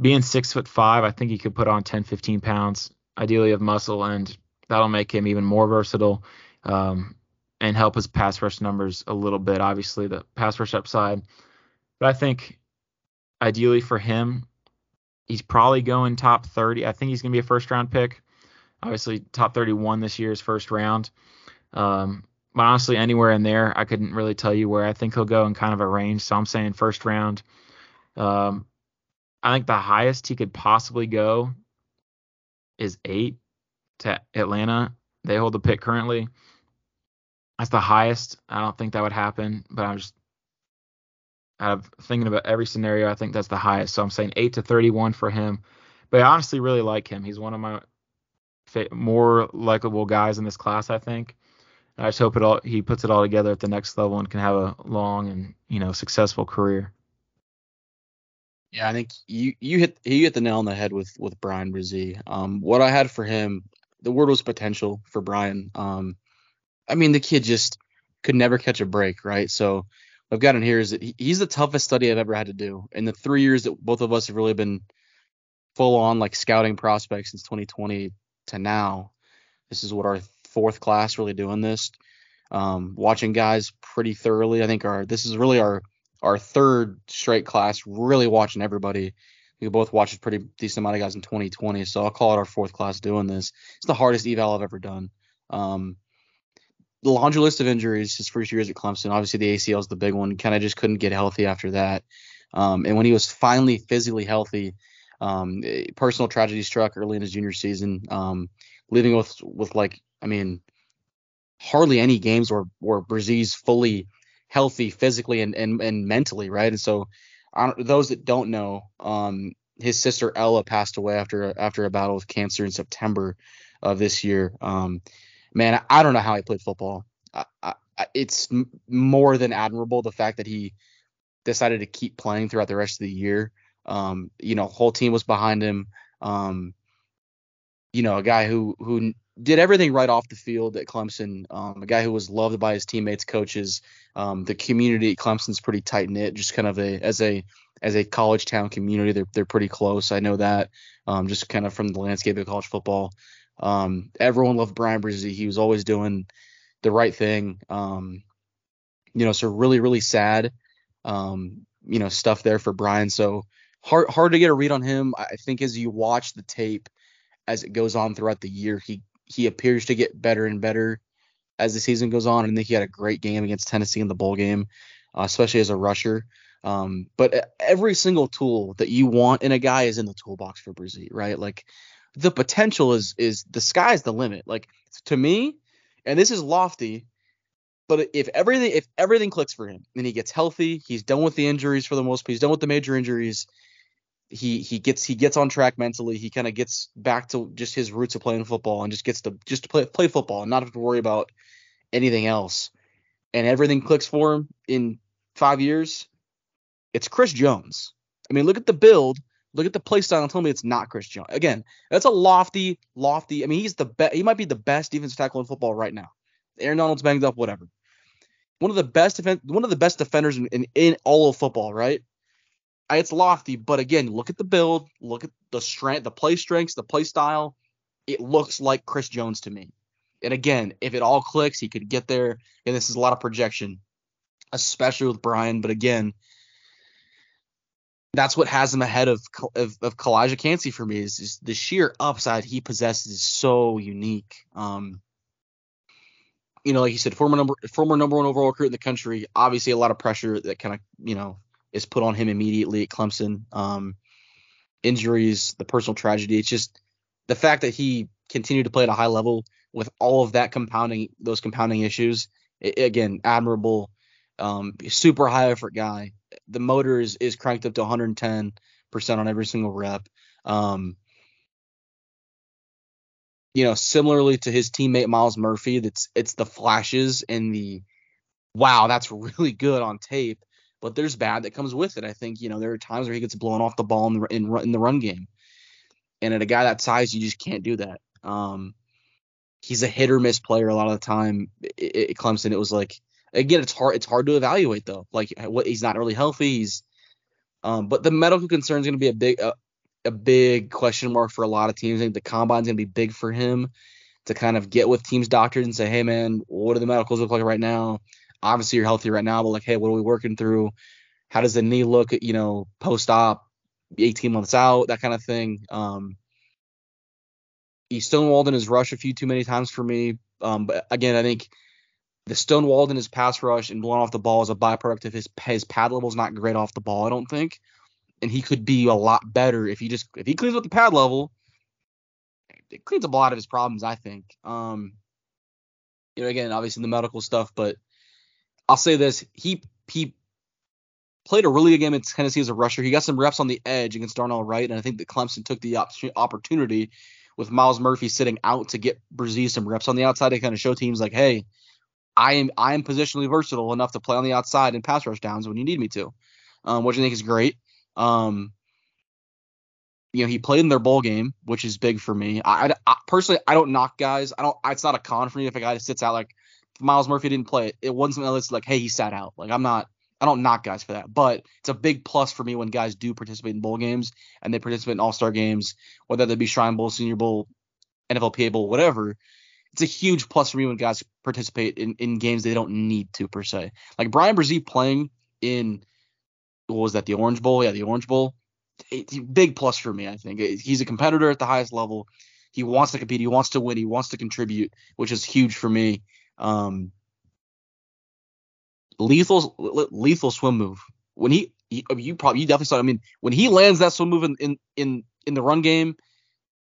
Being six foot five, I think he could put on 10, 15 pounds, ideally of muscle, and that'll make him even more versatile um, and help his pass rush numbers a little bit. Obviously, the pass rush upside, but I think ideally for him, he's probably going top 30. I think he's going to be a first round pick. Obviously, top 31 this year's first round. Um, but honestly, anywhere in there, I couldn't really tell you where I think he'll go in kind of a range. So I'm saying first round. Um, I think the highest he could possibly go is eight to Atlanta. They hold the pick currently. That's the highest. I don't think that would happen, but I'm just out of thinking about every scenario. I think that's the highest. So I'm saying eight to 31 for him. But I honestly really like him. He's one of my more likable guys in this class, I think. I just hope it all he puts it all together at the next level and can have a long and you know successful career. Yeah, I think you you hit you hit the nail on the head with with Bryan Bresee. Um, what I had for him, the word was potential for Bryan. Um, I mean the kid just could never catch a break, right? So I've got in here is that he's the toughest study I've ever had to do. In the three years that both of us have really been full on like scouting prospects since 2020 to now, this is what our fourth class really doing this. Um, watching guys pretty thoroughly. I think our this is really our our third straight class really watching everybody. We both watched a pretty decent amount of guys in 2020, so I'll call it our fourth class doing this. It's the hardest eval I've ever done. Um, the laundry list of injuries his first years at Clemson. Obviously, the ACL is the big one. Kind of just couldn't get healthy after that. Um, and when he was finally physically healthy, um, personal tragedy struck early in his junior season, um, leaving with with like I mean, hardly any games where where Bresee's fully healthy physically and, and, and mentally, right? And so, those that don't know, um, his sister Ella passed away after after a battle with cancer in September of this year. Um, man, I, don't know how he played football. I, I, it's more than admirable the fact that he decided to keep playing throughout the rest of the year. Um, you know, whole team was behind him. Um, you know, a guy who who did everything right off the field at Clemson. Um, a guy who was loved by his teammates, coaches. Um, the community Clemson's pretty tight knit, just kind of a as a as a college town community. They're they're pretty close. I know that. Um, just kind of from the landscape of college football. Um, everyone loved Bryan Bresee. He was always doing the right thing. Um, you know, so really really sad. Um, you know, stuff there for Bryan. So hard hard to get a read on him. I think as you watch the tape as it goes on throughout the year, he he appears to get better and better as the season goes on. I think he had a great game against Tennessee in the bowl game, uh, especially as a rusher. Um, but every single tool that you want in a guy is in the toolbox for Bresee, right? Like the potential is is the sky's the limit. Like to me, and this is lofty, but if everything if everything clicks for him and he gets healthy, he's done with the injuries for the most part, he's done with the major injuries, he he gets he gets on track mentally. He kind of gets back to just his roots of playing football and just gets to just to play play football and not have to worry about anything else. And everything clicks for him in five years. It's Chris Jones. I mean, look at the build. Look at the play style and tell me it's not Chris Jones. Again, that's a lofty, lofty. I mean, he's the best. He might be the best defensive tackle in football right now. Aaron Donald's banged up, whatever. One of the best defense, one of the best defenders in, in, in all of football, right? It's lofty, but again, look at the build, look at the strength, the play strengths, the play style. It looks like Chris Jones to me. And again, if it all clicks, he could get there. And this is a lot of projection, especially with Bryan. But again, that's what has him ahead of of, of Calijah Kancey for me is, is, the sheer upside he possesses is so unique. Um, you know, like you said, former number former number one overall recruit in the country. Obviously, a lot of pressure that kind of you know is put on him immediately at Clemson. Um, injuries, the personal tragedy. It's just the fact that he continued to play at a high level with all of that compounding those compounding issues. It, again, admirable, um, super high effort guy. The motor is, is cranked up to 110 percent on every single rep. Um, you know, similarly to his teammate Myles Murphy, that's it's the flashes and the wow, that's really good on tape. But there's bad that comes with it. I think you know there are times where he gets blown off the ball in the in, in the run game, and at a guy that size, you just can't do that. Um, he's a hit or miss player a lot of the time. At Clemson, it was like again, it's hard it's hard to evaluate though. Like what he's not really healthy. He's um, but the medical concern is going to be a big a, a, big question mark for a lot of teams. I think the combine's going to be big for him to kind of get with teams' doctors and say, hey man, what do the medicals look like right now? Obviously you're healthy right now, but like, hey, what are we working through? How does the knee look? You know, post op, 18 months out, that kind of thing. Um, he stonewalled in his rush a few too many times for me. Um, but again, I think the stonewalled in his pass rush and blowing off the ball is a byproduct of his his pad level is not great off the ball. I don't think, and he could be a lot better if he just if he cleans up the pad level. It cleans up a lot of his problems, I think. Um, you know, again, obviously the medical stuff, but I'll say this: he he played a really good game in Tennessee as a rusher. He got some reps on the edge against Darnell Wright, and I think that Clemson took the opportunity with Myles Murphy sitting out to get Bresee some reps on the outside to kind of show teams like, hey, I am I am positionally versatile enough to play on the outside and pass rush downs when you need me to, um, which I think is great. Um, you know, he played in their bowl game, which is big for me. I, I, personally, I don't knock guys. I don't. It's not a con for me if a guy sits out like Myles Murphy didn't play it. It wasn't that's like, hey, he sat out. Like I'm not. I don't knock guys for that, but it's a big plus for me when guys do participate in bowl games and they participate in All Star games, whether they be Shrine Bowl, Senior Bowl, NFLPA Bowl, whatever. It's a huge plus for me when guys participate in, in games they don't need to per se. Like Bryan Bresee playing in what was that the Orange Bowl? Yeah, the Orange Bowl. Big plus for me. I think he's a competitor at the highest level. He wants to compete. He wants to win. He wants to contribute, which is huge for me. Um, lethal lethal swim move. When he, he, you probably you definitely saw. It. I mean, when he lands that swim move in in in, in the run game,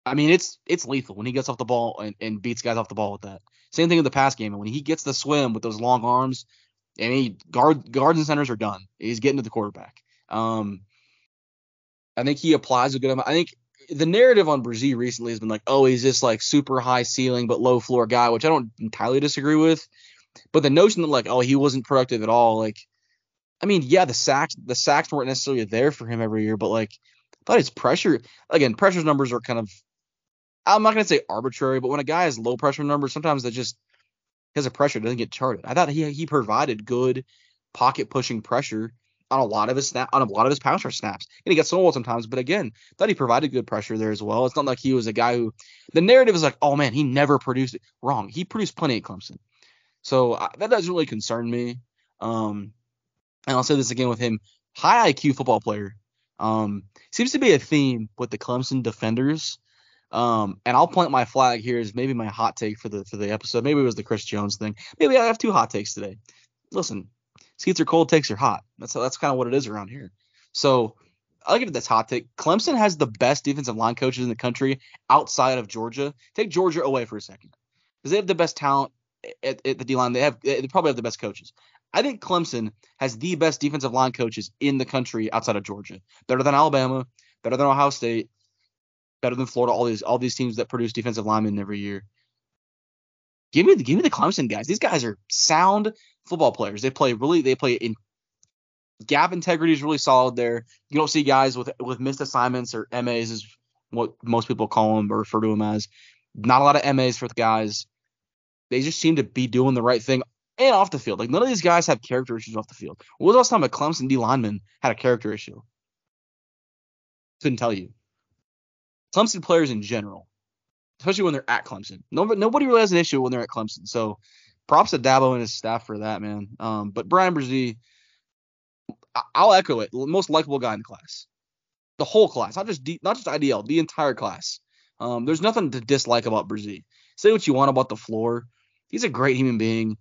I mean it's it's lethal when he gets off the ball and, and beats guys off the ball with that. Same thing in the pass game. And when he gets the swim with those long arms, I mean guard guards and centers are done. He's getting to the quarterback. Um, I think he applies a good amount. I think the narrative on Bresee recently has been like, oh, he's this like super high ceiling but low floor guy, which I don't entirely disagree with. But the notion that like, oh, he wasn't productive at all, like, I mean, yeah, the sacks the sacks weren't necessarily there for him every year, but like, thought his pressure again, pressure numbers are kind of, I'm not gonna say arbitrary, but when a guy has low pressure numbers, sometimes that just his pressure doesn't get charted. I thought he he provided good pocket pushing pressure on a lot of his snap on a lot of his power snaps. And he got stonewalled sometimes, but again, thought he provided good pressure there as well. It's not like he was a guy who the narrative is like, oh man, he never produced it. Wrong. He produced plenty at Clemson. So uh, that doesn't really concern me. Um, and I'll say this again with him, high IQ football player. Um, seems to be a theme with the Clemson defenders. Um, and I'll plant my flag here as maybe my hot take for the for the episode. Maybe it was the Chris Jones thing. Maybe I have two hot takes today. Listen, seats are cold, takes are hot. That's that's kind of what it is around here. So I'll give it this hot take. Clemson has the best defensive line coaches in the country outside of Georgia. Take Georgia away for a second because they have the best talent at, at the D line. They have they probably have the best coaches. I think Clemson has the best defensive line coaches in the country outside of Georgia. Better than Alabama, better than Ohio State, better than Florida. All these all these teams that produce defensive linemen every year. Give me the give me the Clemson guys. These guys are sound football players. They play really they play in gap integrity is really solid there. You don't see guys with with missed assignments or MAs is what most people call them or refer to them as. Not a lot of MAs for the guys. They just seem to be doing the right thing and off the field. Like none of these guys have character issues off the field. What was the last time a Clemson D lineman had a character issue? Couldn't tell you. Clemson players in general, especially when they're at Clemson. Nobody, nobody really has an issue when they're at Clemson. So props to Dabo and his staff for that, man. Um, but Bryan Bresee, I'll echo it. Most likable guy in the class, the whole class, not just D, not just IDL, the entire class. Um, there's nothing to dislike about Bresee. Say what you want about the floor. He's a great human being.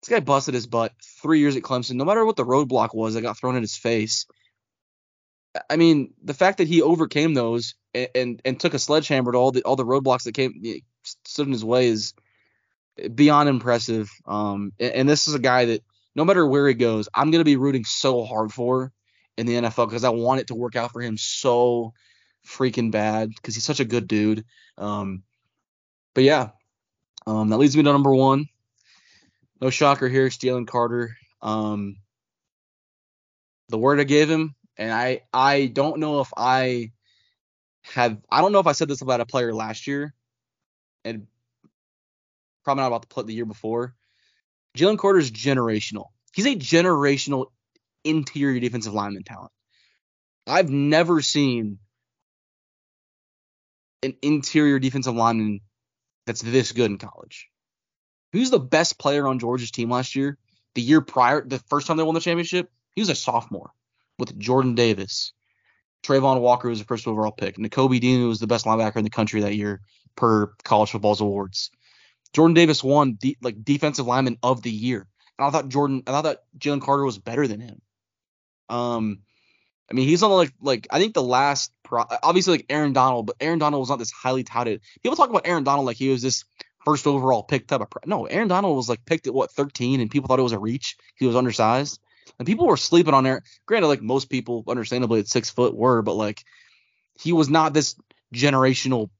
This guy busted his butt three years at Clemson. No matter what the roadblock was that got thrown in his face. I mean, the fact that he overcame those and and, and took a sledgehammer to all the all the roadblocks that came stood in his way is beyond impressive. Um, and, and this is a guy that no matter where he goes, I'm gonna be rooting so hard for in the NFL because I want it to work out for him so freaking bad because he's such a good dude. Um, but yeah, um, that leads me to number one. No shocker here, Jalen Carter. Um, the word I gave him, and I I don't know if I have I don't know if I said this about a player last year, and probably not about the the year before. Jalen Carter is generational. He's a generational interior defensive lineman talent. I've never seen an interior defensive lineman that's this good in college. Who's the best player on Georgia's team last year? The year prior, the first time they won the championship, he was a sophomore with Jordan Davis. Travon Walker was the first overall pick. Nakobe Dean was the best linebacker in the country that year per college football's awards. Jordan Davis won de- like defensive lineman of the year. And I thought Jordan, I thought Jalen Carter was better than him. Um, I mean, he's on like like I think the last pro, obviously like Aaron Donald, but Aaron Donald was not this highly touted. People talk about Aaron Donald like he was this first overall picked up. pro. No, Aaron Donald was like picked at what 13, and people thought it was a reach. He was undersized, and people were sleeping on Aaron. Granted, like most people, understandably at six foot were, but like he was not this generational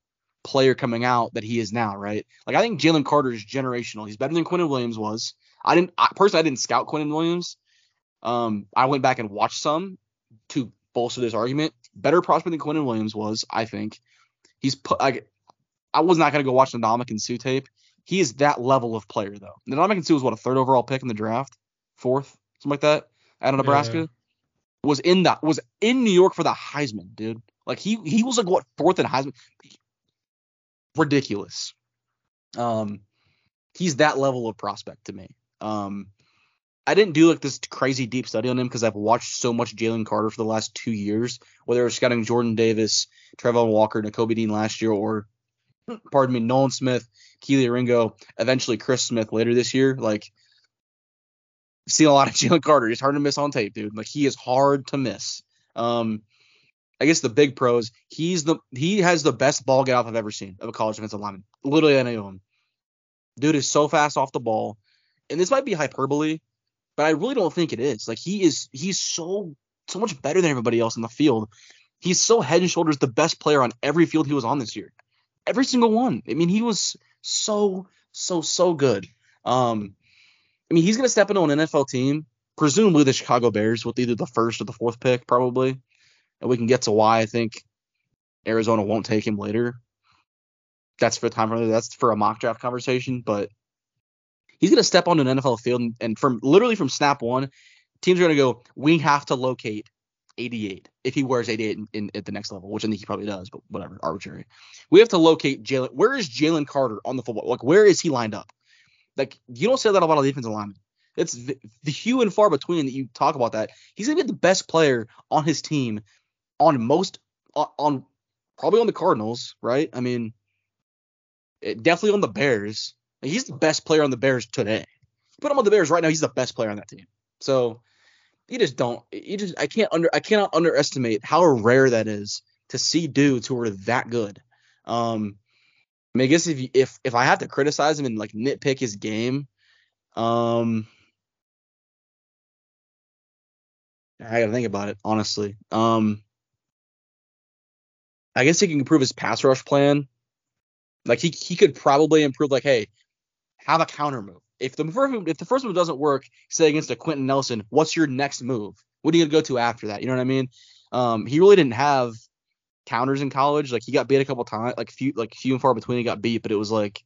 player coming out that he is now, right? Like I think Jalen Carter is generational. He's better than Quinnen Williams was. I didn't I, personally I didn't scout Quinnen Williams. Um, I went back and watched some, to bolster this argument. Better prospect than Quinnen Williams was, I think. He's put like I was not gonna go watch the Ndamukong Suh tape. He is that level of player though. The Ndamukong Suh was what a third overall pick in the draft, fourth, something like that, out of Nebraska. Yeah. Was in that was in New York for the Heisman, dude. Like he he was like what fourth in Heisman. Ridiculous. Um, he's that level of prospect to me. Um, I didn't do like this crazy deep study on him because I've watched so much Jalen Carter for the last two years, whether it's scouting Jordan Davis, Travon Walker, Nakobe Dean last year, or pardon me, Nolan Smith, Kelee Ringo, eventually Chris Smith later this year. Like, seen a lot of Jalen Carter. He's hard to miss on tape, dude. Like, he is hard to miss. Um, I guess the big pros, he's the he has the best ball get off I've ever seen of a college defensive lineman. Literally any of them. Dude is so fast off the ball, and this might be hyperbole but I really don't think it is. Like he is, he's so so much better than everybody else in the field. He's so head and shoulders the best player on every field he was on this year, every single one. I mean, he was so so so good. Um, I mean, he's gonna step into an NFL team, presumably the Chicago Bears with either the first or the fourth pick, probably, and we can get to why I think Arizona won't take him later. That's for time for that's for a mock draft conversation, but he's going to step onto an NFL field and, and from literally from snap one, teams are going to go, we have to locate 88 if he wears 88 in, in, at the next level, which I think he probably does, but whatever, arbitrary. We have to locate Jalen. Where is Jalen Carter on the football? Like, where is he lined up? Like, you don't say that about a defensive lineman. It's the, the few and far between that you talk about that. He's gonna be the best player on his team on most on, probably on the Cardinals, right? I mean, it, definitely on the Bears. He's the best player on the Bears today. Put him on the Bears right now. He's the best player on that team. So you just don't. You just I can't under I cannot underestimate how rare that is to see dudes who are that good. Um, I mean, I guess if you, if if I have to criticize him and like nitpick his game, um, I gotta think about it honestly. Um, I guess he can improve his pass rush plan. Like he he could probably improve like, hey, have a counter move. if the first if the first move doesn't work, say against a Quenton Nelson, what's your next move? What are you gonna go to after that? You know what I mean? Um, he really didn't have counters in college. Like he got beat a couple times, like few like few and far between. He got beat, but it was like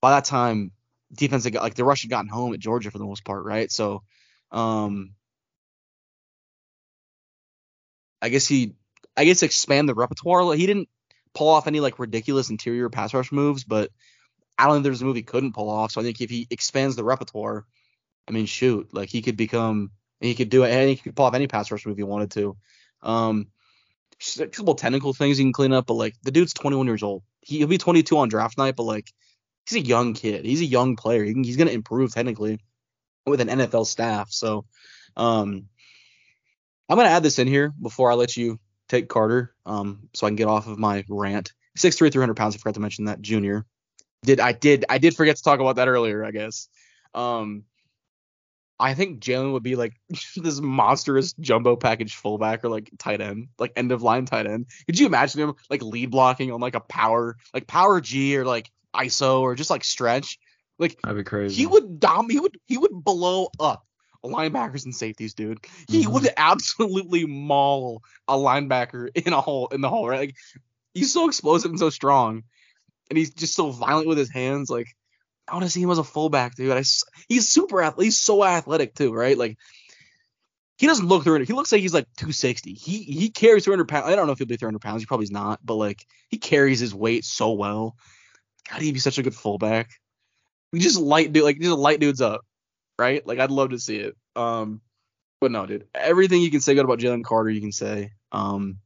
by that time defense had got like the rush had gotten home at Georgia for the most part, right? So, um, I guess he, I guess expand the repertoire. He didn't pull off any like ridiculous interior pass rush moves, but I don't think there's a move he couldn't pull off. So I think if he expands the repertoire, I mean, shoot, like he could become, he could do it, and he could pull off any pass rush move he wanted to. Um, a couple technical things he can clean up, but like the dude's 21 years old. He, will be 22 on draft night, but like he's a young kid. He's a young player. He can, he's going to improve technically with an NFL staff. So, um, I'm going to add this in here before I let you take Carter, um, so I can get off of my rant. 6'3", 300 pounds. I forgot to mention that junior. Did I did I did forget to talk about that earlier? I guess. Um, I think Jalen would be like this monstrous jumbo package fullback or like tight end, like end of line tight end. Could you imagine him like lead blocking on like a power, like power G or like ISO or just like stretch? Like that'd be crazy. He would dom. He would he would blow up linebackers and safeties, dude. He mm-hmm. would absolutely maul a linebacker in a hole in the hole, right? Like he's so explosive and so strong, and he's just so violent with his hands. Like I want to see him as a fullback, dude. I, he's super athletic. He's so athletic too, right? Like he doesn't look 300. He looks like he's like 260. He he carries 300 pounds. I don't know if he'll be 300 pounds. He probably is not, but like he carries his weight so well. God, he'd be such a good fullback. He just light dude, like just light dudes up, right? Like I'd love to see it. Um, but no, dude. Everything you can say good about Jalen Carter, you can say. Um,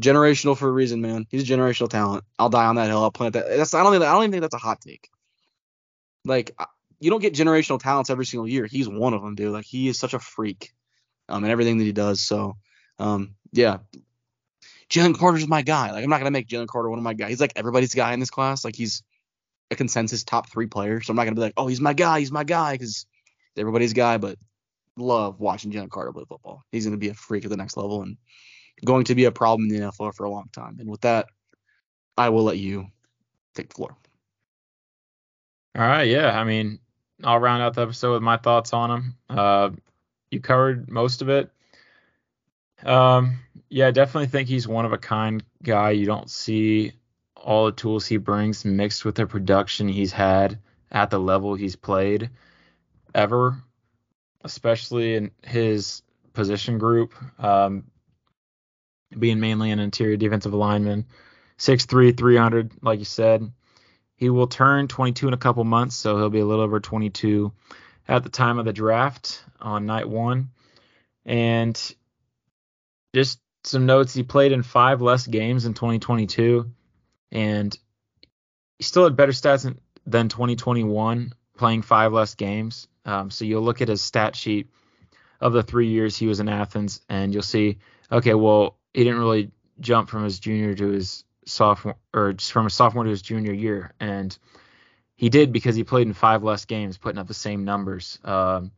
generational for a reason, man. He's a generational talent. I'll die on that hill. I'll plant that. That's I don't think I don't even think that's a hot take. Like you don't get generational talents every single year. He's one of them, dude. Like he is such a freak, um, and everything that he does. So, um, yeah, Jalen Carter's my guy. Like I'm not gonna make Jalen Carter one of my guys. He's like everybody's guy in this class. Like he's a consensus top three player. So I'm not gonna be like, oh, he's my guy. He's my guy because everybody's guy. But love watching Jalen Carter play football. He's gonna be a freak at the next level and going to be a problem in the NFL for a long time. And with that, I will let you take the floor. All right, yeah. I mean, I'll round out the episode with my thoughts on him. Uh, you covered most of it. Um, yeah, I definitely think he's one of a kind guy. You don't see all the tools he brings mixed with the production he's had at the level he's played ever, especially in his position group, um, being mainly an interior defensive lineman. 6'3, 300, like you said. He will turn 22 in a couple months, so he'll be a little over 22 at the time of the draft on night one. And just some notes he played in five less games in 2022, and he still had better stats than 2021, playing five less games. Um, so you'll look at his stat sheet of the three years he was in Athens, and you'll see, okay, well, he didn't really jump from his junior to his sophomore or just from a sophomore to his junior year, and he did because he played in five less games, putting up the same numbers. Um,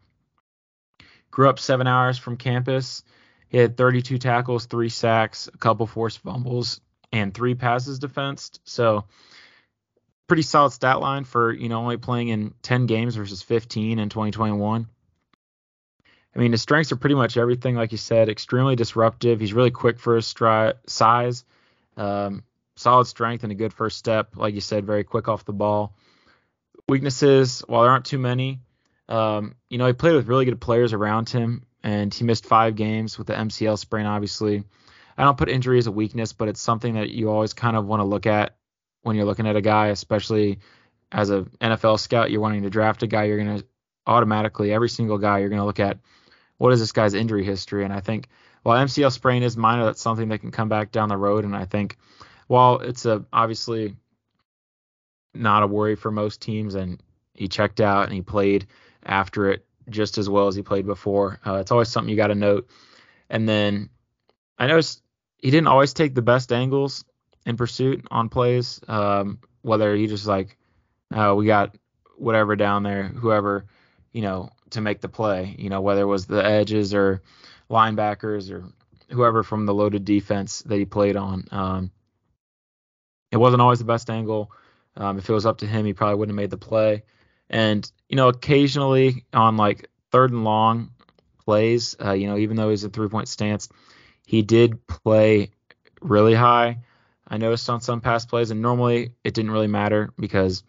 grew up seven hours from campus. He had 32 tackles, three sacks, a couple forced fumbles, and three passes defensed. So pretty solid stat line for you know only playing in 10 games versus 15 in 2021. I mean, his strengths are pretty much everything, like you said, extremely disruptive. He's really quick for his stri- size. Um, solid strength and a good first step. Like you said, very quick off the ball. Weaknesses, while there aren't too many, um, you know, he played with really good players around him, and he missed five games with the MCL sprain, obviously. I don't put injury as a weakness, but it's something that you always kind of want to look at when you're looking at a guy, especially as a NFL scout. You're wanting to draft a guy, you're going to automatically, every single guy, you're going to look at what is this guy's injury history. And I think while MCL sprain is minor, that's something that can come back down the road. And I think while it's a obviously not a worry for most teams, and he checked out and he played after it just as well as he played before. Uh, it's always something you got to note. And then I noticed he didn't always take the best angles in pursuit on plays. Um, whether he just like, uh, we got whatever down there, whoever, you know, to make the play. You know, whether it was the edges or linebackers or whoever from the loaded defense that he played on. Um, it wasn't always the best angle. Um, if it was up to him, he probably wouldn't have made the play. And you know, occasionally on like third and long plays, uh, you know, even though he's a three point stance, he did play really high. I noticed on some pass plays, and normally it didn't really matter because,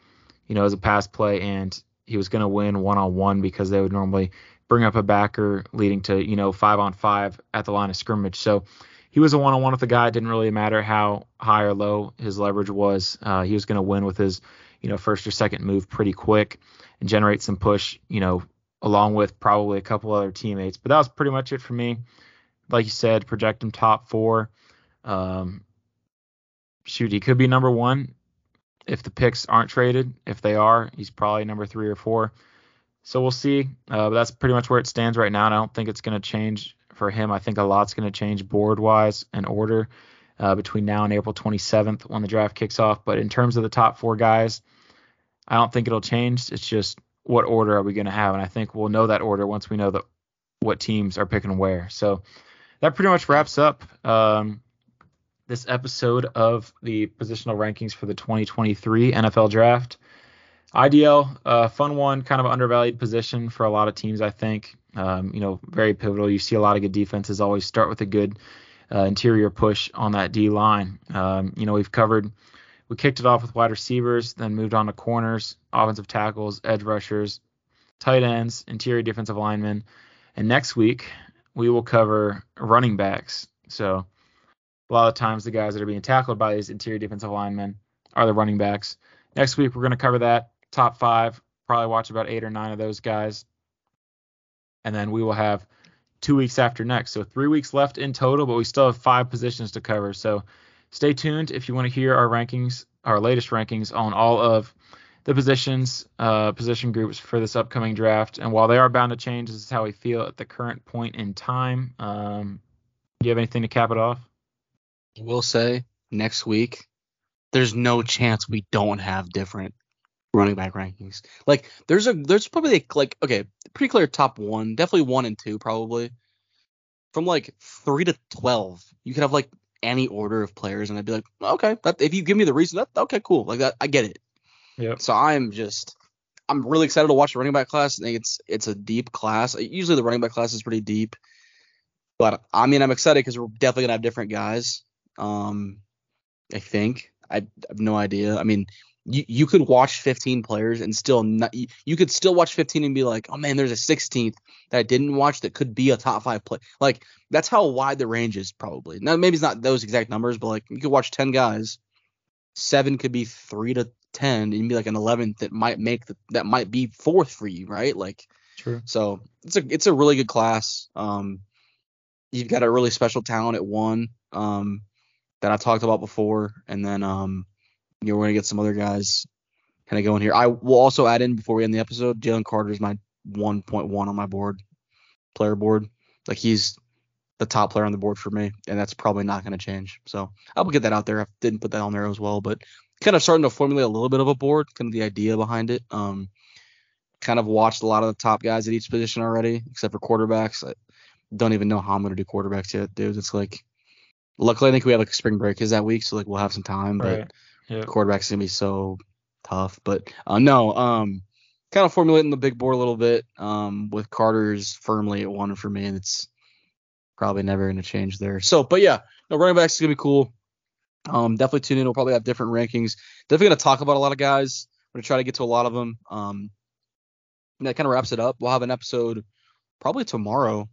you know, it was a pass play and he was going to win one on one because they would normally bring up a backer leading to, you know, five on five at the line of scrimmage. So he was a one on one with the guy. It didn't really matter how high or low his leverage was. Uh, he was going to win with his, you know, first or second move pretty quick and generate some push, you know, along with probably a couple other teammates. But that was pretty much it for me. Like you said, project him top four. Um, shoot, he could be number one if the picks aren't traded. If they are, he's probably number three or four. So we'll see. Uh, that's pretty much where it stands right now. And I don't think it's going to change for him. I think a lot's going to change board wise and order uh, between now and April 27th when the draft kicks off. But in terms of the top four guys, I don't think it'll change. It's just what order are we going to have? And I think we'll know that order once we know that what teams are picking where. So that pretty much wraps up um, this episode of the positional rankings for the 2023 NFL Draft. IDL, uh, fun one, kind of undervalued position for a lot of teams, I think. Um, you know, very pivotal. You see a lot of good defenses always start with a good uh, interior push on that D line. Um, you know, we've covered, we kicked it off with wide receivers, then moved on to corners, offensive tackles, edge rushers, tight ends, interior defensive linemen. And next week, we will cover running backs. So, a lot of times the guys that are being tackled by these interior defensive linemen are the running backs. Next week we're going to cover that top five. Probably watch about eight or nine of those guys, and then we will have two weeks after next. So three weeks left in total, but we still have five positions to cover. So stay tuned if you want to hear our rankings, our latest rankings on all of the positions, uh, position groups for this upcoming draft. And while they are bound to change, this is how we feel at the current point in time. Um, do you have anything to cap it off? Will say next week, there's no chance we don't have different running back rankings. Like there's a there's probably like okay, pretty clear top one, definitely one and two probably. From like three to twelve, you could have like any order of players, and I'd be like, okay, that, if you give me the reason, that okay, cool, like that, I get it. Yeah. So I'm just I'm really excited to watch the running back class. I think it's it's a deep class. Usually the running back class is pretty deep, but I mean I'm excited because we're definitely gonna have different guys. Um, I think I, I have no idea. I mean, you you could watch 15 players and still not. You, you could still watch 15 and be like, oh man, there's a 16th that I didn't watch that could be a top five play. Like that's how wide the range is probably. Now maybe it's not those exact numbers, but like you could watch 10 guys, seven could be three to 10, and be like an 11th that might make the, that might be fourth for you, right? Like. True. So it's a it's a really good class. Um, you've got a really special talent at one. Um, that I talked about before, and then um, you know we're gonna get some other guys kind of going here. I will also add in before we end the episode, Jalen Carter is my 1.1 on my board, player board. Like he's the top player on the board for me, and that's probably not gonna change. So I'll get that out there. I didn't put that on there as well, but kind of starting to formulate a little bit of a board, kind of the idea behind it. Um, kind of watched a lot of the top guys at each position already, except for quarterbacks. I don't even know how I'm gonna do quarterbacks yet, dude. It's like Luckily, I think we have like spring break is that week, so like we'll have some time. But Right. Yep. quarterback's gonna be so tough. But uh, no, um, kind of formulating the big board a little bit. Um, with Carter's firmly at one for me, and it's probably never gonna change there. So, but yeah, no running backs is gonna be cool. Um, definitely tune in. We'll probably have different rankings. Definitely gonna talk about a lot of guys. I'm gonna try to get to a lot of them. Um, and that kind of wraps it up. We'll have an episode probably tomorrow,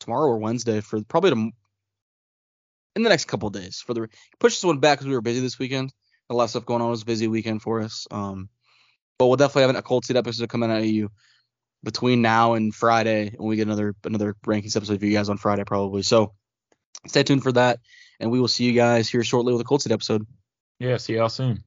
tomorrow or Wednesday for probably tom- in the next couple days for the push this one back because we were busy this weekend. A lot of stuff going on. It was a busy weekend for us. Um, but we'll definitely have a cold seat episode coming out of you between now and Friday when we get another another rankings episode for you guys on Friday probably. So stay tuned for that, and we will see you guys here shortly with a cold seat episode. Yeah. See y'all soon.